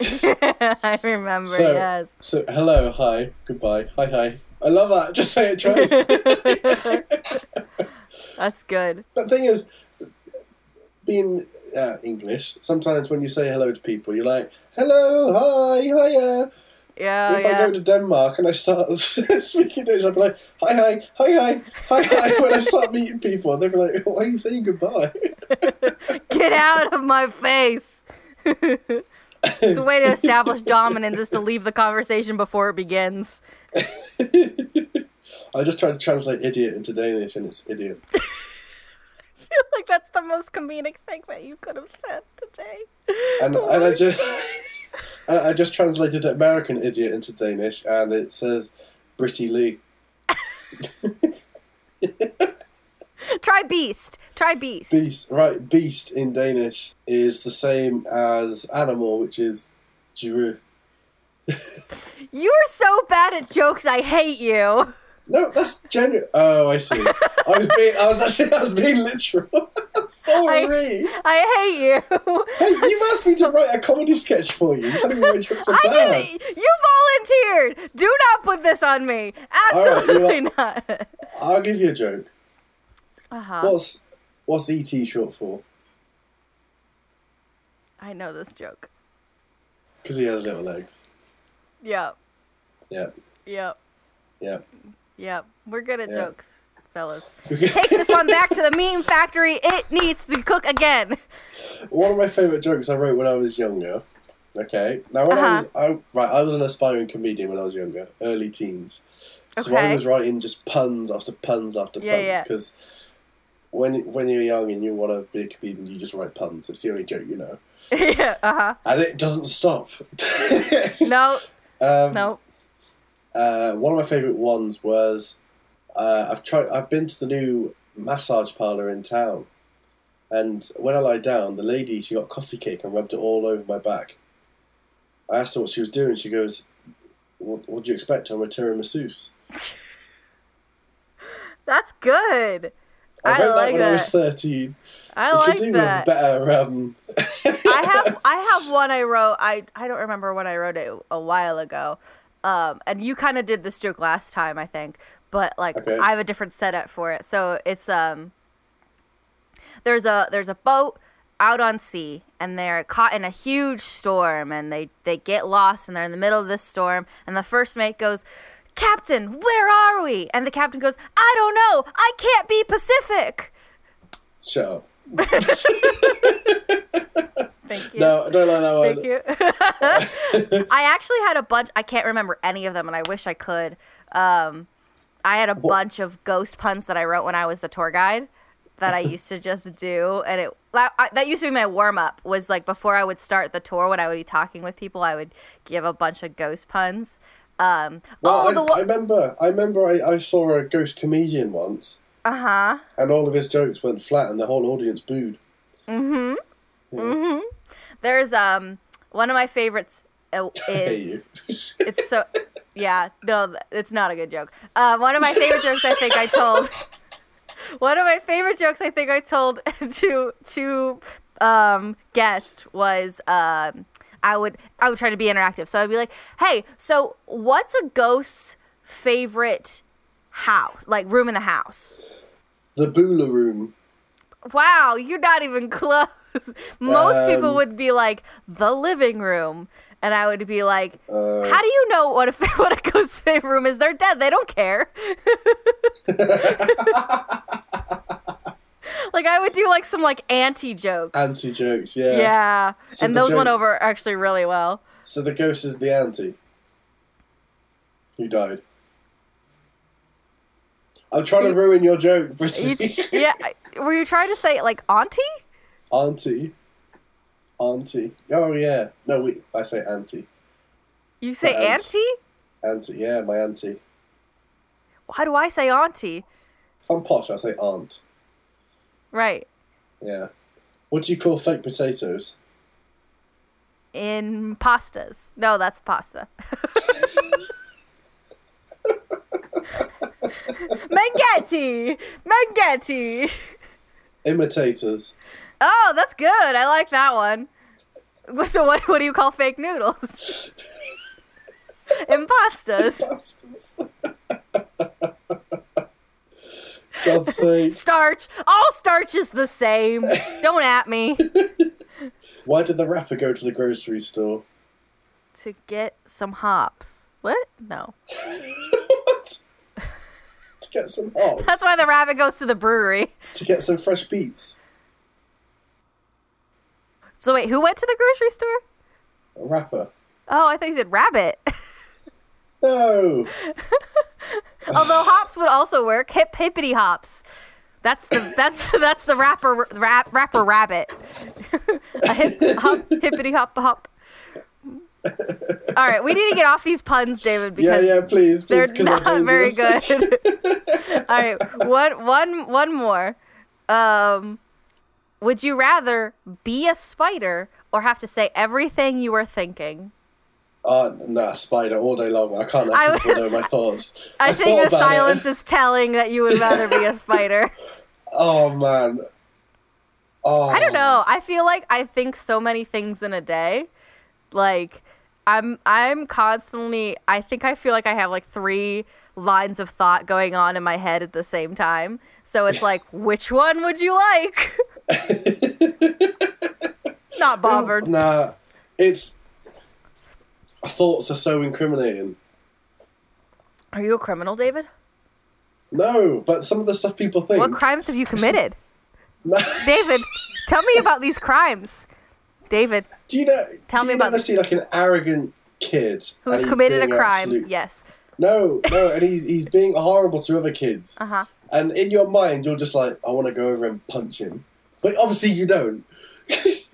I remember. So- yes. So hello, hi, goodbye, hi hi. I love that. Just say it twice. That's good. the thing is, being uh, English, sometimes when you say hello to people, you're like, hello, hi, hiya. Yeah. But if I Oh, go to Denmark and I start speaking Danish, I'll be like, hi, hi, hi, hi, hi, hi. When I start meeting people, they'll be like, why are you saying goodbye? Get out of my face. it's a way to establish dominance is to leave the conversation before it begins. I just tried to translate idiot into Danish and it's idiot. I feel like that's the most comedic thing that you could have said today. And, and I just and I just translated American idiot into Danish and it says Britty Lee. Try beast. Try beast. Beast, right? Beast in Danish is the same as animal, which is dyr. You're so bad at jokes. I hate you. No, that's genuine. Oh, I see. I was being, I was actually, I was being literal. Sorry. I hate you. Hey, you asked me to write a comedy sketch for you. You're telling me my jokes are I bad. didn't. You volunteered. Do not put this on me. Right, Absolutely know- not. I'll give you a joke. Uh huh. What's what's ET short for? I know this joke. Because he has little legs. Yep. Yeah, Yep. yeah. Yep. We're good at Yeah. jokes, fellas. Take this one back to the meme factory. It needs to cook again. One of my favourite jokes I wrote when I was younger. Okay, now when Uh-huh. I was I, right, I was an aspiring comedian when I was younger, early teens. So I was writing just puns after puns after Yeah, puns yeah. because when when you're young and you want to be a comedian, you just write puns. It's the only joke you know, yeah. Uh huh. and it doesn't stop. No. Um, No. Uh, one of my favourite ones was uh, I've tried. I've been to the new massage parlour in town, and when I lie down, the lady she got coffee cake and rubbed it all over my back. I asked her what she was doing. She goes, "What would you expect? I'm a tiramisu." That's good. I, I wrote that like when I was thirteen. I We like could do that. with better. Um... I have I have one I wrote. I I don't remember when I wrote it a while ago. Um, and you kind of did this joke last time, I think, but like Okay. I have a different setup for it. So it's um, there's a there's a boat out on sea, and they're caught in a huge storm, and they they get lost, and they're in the middle of this storm, and the first mate goes. Captain, where are we? And the captain goes, I don't know. I can't be Pacific. Shut up. Thank you. No, I don't like that one. Thank you. I actually had a bunch. I can't remember any of them, and I wish I could. Um, I had a bunch of ghost puns that I wrote when I was the tour guide that I used to just do, and it I, that used to be my warm up. Was like before I would start the tour, when I would be talking with people, I would give a bunch of ghost puns. Um, Well, oh, I, the I remember. I remember. I, I saw a ghost comedian once, Uh huh. and all of his jokes went flat, and the whole audience booed. Mhm. Mhm. There's um one of my favorites uh, I hate you. is it's so yeah no it's not a good joke uh, one of my favorite jokes i think i told one of my favorite jokes i think i told to to um guest was um i would i would try to be interactive so i'd be like hey so what's a ghost's favorite house like room in the house the Boola Room. Wow, you're not even close. Most people Um, would be like the living room, and I would be like, Uh, "How do you know what a what a ghost's favorite room is? They're dead. They don't care." like I would do like some like anti jokes. anti jokes, yeah. yeah, So and those went over actually really well. So the ghost is the auntie who died. I'm trying to ruin your joke, You, yeah, were you trying to say like auntie? auntie. Auntie. Oh yeah. No, we. I say auntie. You say Aunt. auntie? Auntie. Yeah, my auntie. Why do I say auntie? If I'm posh, I say aunt. Right. Yeah. What do you call fake potatoes? In pastas. No, that's pasta. Mangetti! Mangetti! Imitators. Oh, that's good. I like that one. So what what do you call fake noodles? Impastas. Bastards. God's sake. Starch. All starch is the same. Don't at me. Why did the rapper go to the grocery store? To get some hops. What? No. what? to get some hops. That's why the rabbit goes to the brewery. To get some fresh beets. So wait, who went to the grocery store? A rapper. Oh, I thought you said rabbit. No. Although hops would also work. Hip hippity hops. That's the that's that's the rapper rap, rapper rabbit. A hip hop hippity hop hop. All right, we need to get off these puns, David, Yeah, because yeah, please, they're please, because not very good. All right, one one one more. Um, would you rather be a spider or have to say everything you were thinking? Uh, nah, spider all day long. I can't let people know my thoughts. I, think thought the silence is telling that you would rather be a spider. Oh man. Oh. I don't know. I feel like I think so many things in a day. Like I'm I'm constantly I think I feel like I have like three lines of thought going on in my head at the same time. So it's like which one would you like? Not bothered. Nah, it's thoughts are so incriminating. Are you a criminal, David? No, but some of the stuff people think. What crimes have you committed? No. David, tell me about these crimes. David, do you know? Tell do me you about this. see like an arrogant kid who's committed a crime? absolute- Yes. No, no, and he's he's being horrible to other kids. Uh-huh. And in your mind, you're just like, I want to go over and punch him, but obviously you don't.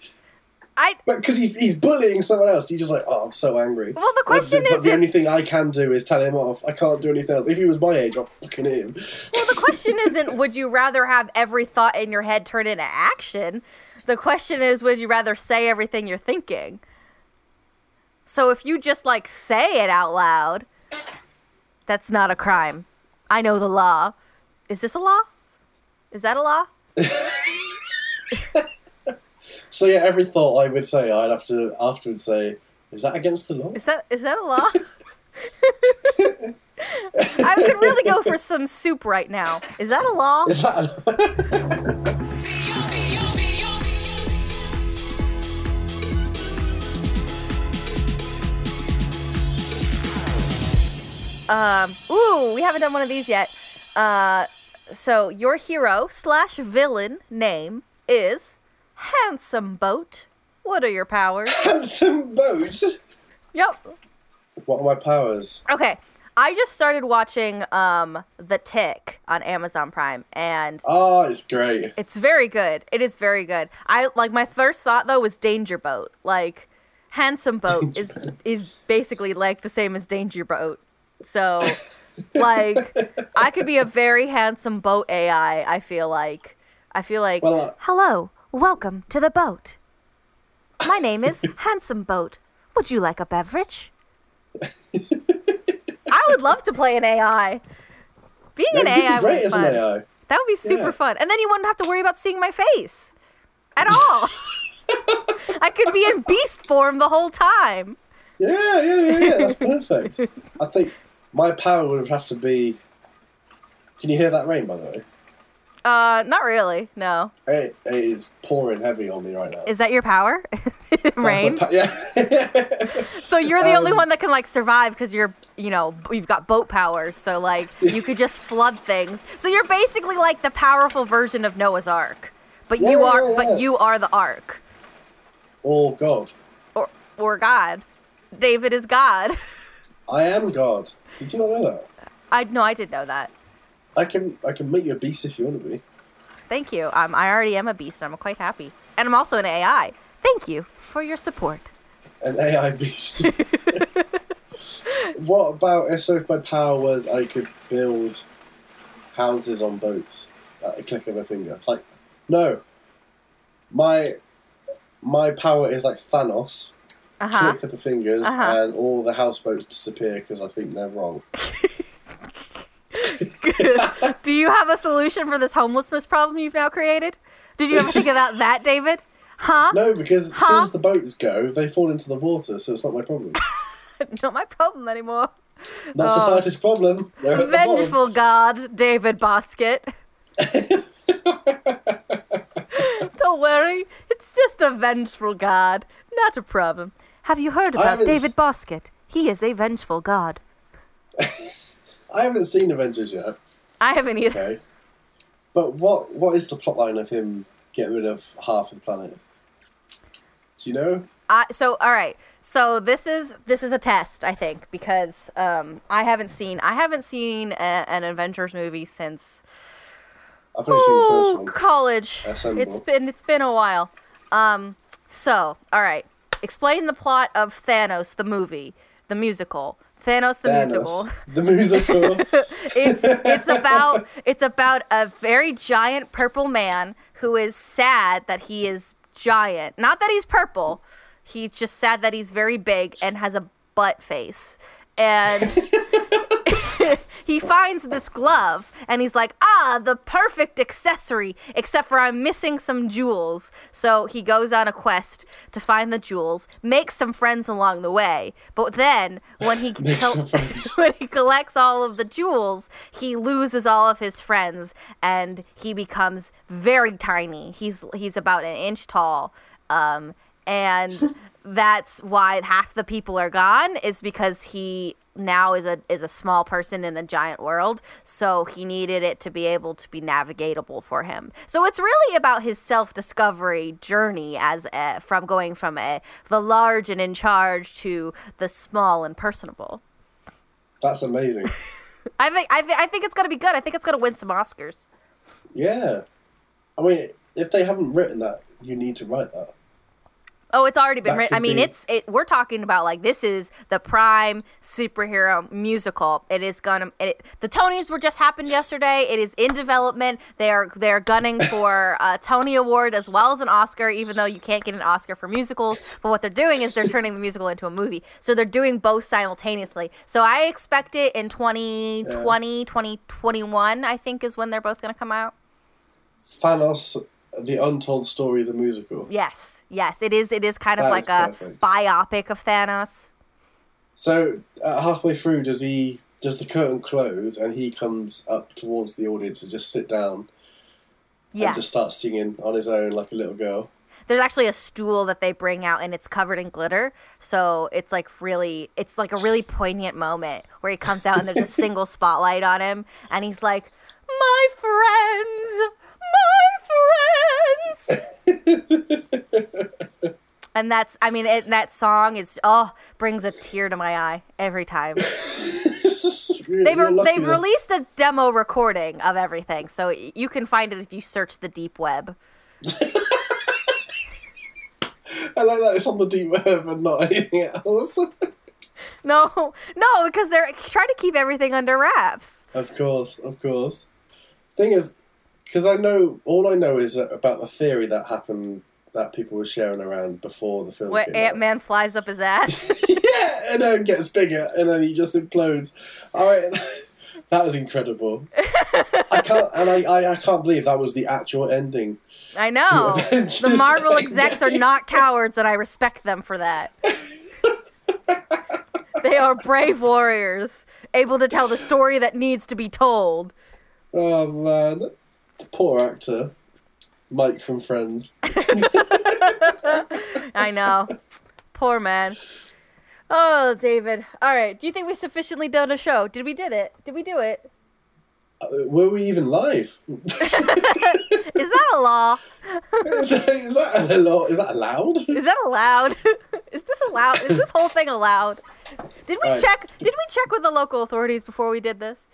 I But because he's he's bullying someone else, you're just like, oh, I'm so angry. Well, the question but, but the isn't- only thing I can do is tell him off. I can't do anything else. If he was my age, I'll fucking hit him. Well, the question isn't would you rather have every thought in your head turn into action? The question is would you rather say everything you're thinking? So if you just like say it out loud, that's not a crime. I know the law. Is this a law? Is that a law? So yeah, every thought I would say, I'd have to afterwards say, is that against the law? Is that is that a law? I could really go for some soup right now. Is that a law? Is that? Um, ooh, we haven't done one of these yet. Uh, so your hero slash villain name is Handsome Boat. What are your powers? Handsome boat. yep. What are my powers? Okay. I just started watching um The Tick on Amazon Prime and Oh, it's great. it's very good. It is very good. I like my first thought though was Danger Boat. Like Handsome Boat is is basically like the same as Danger Boat. So like I could be a very handsome boat AI, I feel like. I feel like Well, uh, Hello, welcome to the boat. My name is Handsome Boat. Would you like a beverage? I would love to play an AI. Being an be AI would be fun. an AI. That would be super Yeah. fun. And then you wouldn't have to worry about seeing my face at all. I could be in beast form the whole time. Yeah, yeah, yeah, yeah. That's perfect. I think my power would have to be. Can you hear that rain, by the way? Uh, not really. No. It, it is pouring heavy on me right now. Is that your power? Rain. Yeah. So you're the only Um, one that can like survive because you're, you know, you've got boat powers. So like you could just flood things. So you're basically like the powerful version of Noah's Ark, but Yeah, you are, yeah. but you are the Ark oh God, or or God. David is God. I am God. Did you not know that? I no, I did know that. I can I can make you a beast if you want to be. Thank you. Um, I already am a beast. and I'm quite happy, and I'm also an AI. Thank you for your support. An AI beast. what about if so if my power was I could build houses on boats at a click of a finger? Like no. My my power is like Thanos. Uh huh. Click of the fingers Uh-huh. and all the houseboats disappear because I think they're wrong. Do you have a solution for this homelessness problem you've now created? Did you ever think about that, David? Huh? No, because as Huh? soon as the boats go, they fall into the water, so it's not my problem. Not my problem anymore. That's Oh. society's problem. At the. Vengeful God, David Bosket. Don't worry, it's just a vengeful God. Not a problem. Have you heard about David s- Bosket? He is a vengeful God. I haven't seen Avengers yet. I haven't either. Okay. But what what is the plotline of him getting rid of half of the planet? Do you know? I so all right. So this is this is a test, I think, because um, I haven't seen I haven't seen a, an Avengers movie since I've only seen the oh, first one. college. Assemble. It's been it's been a while. Um, so all right, explain the plot of Thanos the movie, the musical. Thanos the musical. Thanos. The musical. it's it's about it's about a very giant purple man who is sad that he is giant. Not that he's purple. He's just sad that he's very big and has a butt face. And he finds this glove and he's like, "Ah, the perfect accessory except for I'm missing some jewels." So he goes on a quest to find the jewels, makes some friends along the way. But then when he col- when he collects all of the jewels, he loses all of his friends and he becomes very tiny. He's he's about an inch tall. Um, and that's why half the people are gone is because he now is a is a small person in a giant world so he needed it to be able to be navigatable for him so it's really about his self-discovery journey as a, from going from a the large and in charge to the small and personable That's amazing. I think I, th- I think it's gonna be good. I think it's gonna win some Oscars. Yeah. I mean, if they haven't written that, you need to write that. Oh, it's already been written. I mean, be- it's it. We're talking about like this is the prime superhero musical. It is gonna. It, the Tonys were just happened yesterday. It is in development. They are they're gunning for a Tony Award as well as an Oscar. Even though you can't get an Oscar for musicals, but what they're doing is they're turning the musical into a movie. So they're doing both simultaneously. So I expect it in 2020, 2021. I think is when they're both gonna come out. Thanos, the untold story of the musical. Yes, yes, it is. It is kind of That like a perfect. biopic of Thanos. So uh, halfway through, does he does the curtain close and he comes up towards the audience and just sit down Yeah, and just start singing on his own like a little girl? there's actually a stool that they bring out and it's covered in glitter, so it's like really, it's like a really poignant moment where he comes out and there's a single spotlight on him, and he's like, "My friends, my friends." And that's, I mean, it, that song is oh brings a tear to my eye every time. They've You're they've released a demo recording of everything, so you can find it if you search the deep web. I like that it's on the deep web and not anything else. No, no, because they're trying to keep everything under wraps. of course, of course. Thing is, because I know all I know is about the theory that happened that people were sharing around before the film. Where Ant Man flies up his ass. yeah, and then it gets bigger, and then he just implodes. All right, that was incredible. I can't, and I, I, I can't believe that was the actual ending. I know. The Marvel execs are not cowards, and I respect them for that. they are brave warriors, able to tell the story that needs to be told. Oh man, Poor actor. Mike from Friends. I know. Poor man. Oh, David. All right. Do you think we sufficiently done a show? Did we did it? Did we do it? Uh, were we even live? Is that a law? is, that, is, that law? is that allowed? Is that allowed? Is this allowed? Is this whole thing allowed? Did we Alright. check? Did we check with the local authorities before we did this?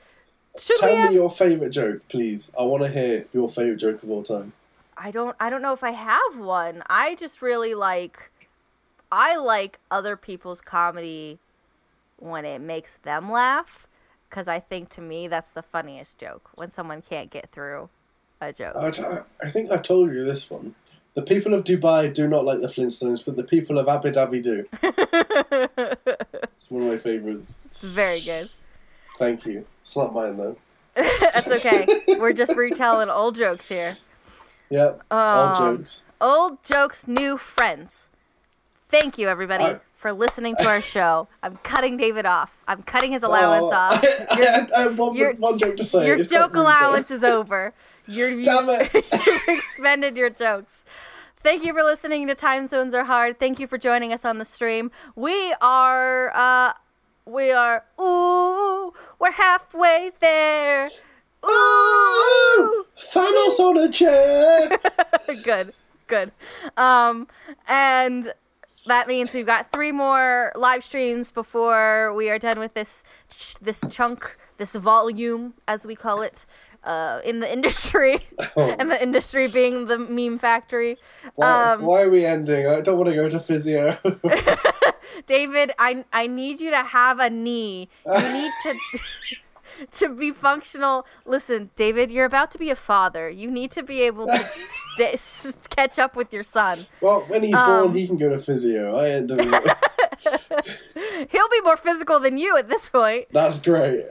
Should Tell have? me your favourite joke, please. I want to hear your favourite joke of all time. I don't. I don't know if I have one. I just really like. I like other people's comedy when it makes them laugh, because I think to me that's the funniest joke when someone can't get through a joke. I, I think I told you this one. The people of Dubai do not like the Flintstones, but the people of Abu Dhabi do. It's one of my favourites. It's very good. Thank you. It's not mine though. That's okay. We're just retelling old jokes here. Yep. Um, jokes. Old jokes, new friends. Thank you, everybody, I- for listening to our show. I'm cutting David off. I'm cutting his allowance Oh, off. I, I, I one, your- one joke to say. Your It's joke allowance is over. You're, Damn it. you've expended your jokes. Thank you for listening to Time Zones Are Hard. Thank you for joining us on the stream. We are, uh, we are, ooh, we're halfway there. Ooh. Thanos on a chair. good, good. Um, and that means we've got three more live streams before we are done with this ch- this chunk, this volume, as we call it, uh, in the industry, Oh. and the industry being the meme factory. Why, Um, why are we ending? I don't want to go to physio. David, I I need you to have a knee. You need to. To be functional, listen, David. You're about to be a father. You need to be able to st- s- catch up with your son. well, when he's Um, born, he can go to physio. I end up. He'll be more physical than you at this point. That's great.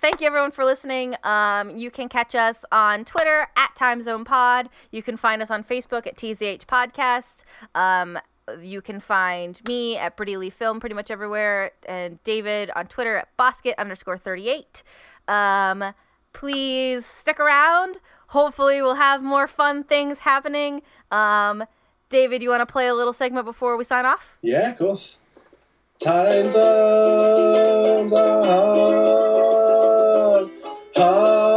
Thank you everyone for listening. Um, you can catch us on Twitter at TimeZonePod. You can find us on Facebook at TZH Podcast. Um, you can find me at Pretty Lee Film pretty much everywhere, and David on Twitter at Bosket underscore 38. Um, please stick around. Hopefully, we'll have more fun things happening. Um, David, you want to play a little segment before we sign off? yeah, of course. Time zones are hard. Hard.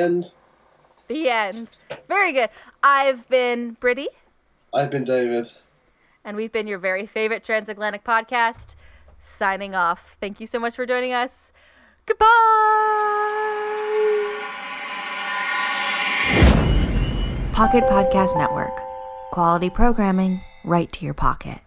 End. The end. Very good. I've been Britty. I've been David. And we've been your very favorite transatlantic podcast. Signing off. Thank you so much for joining us. Goodbye. Pocket Podcast Network. Quality programming right to your pocket.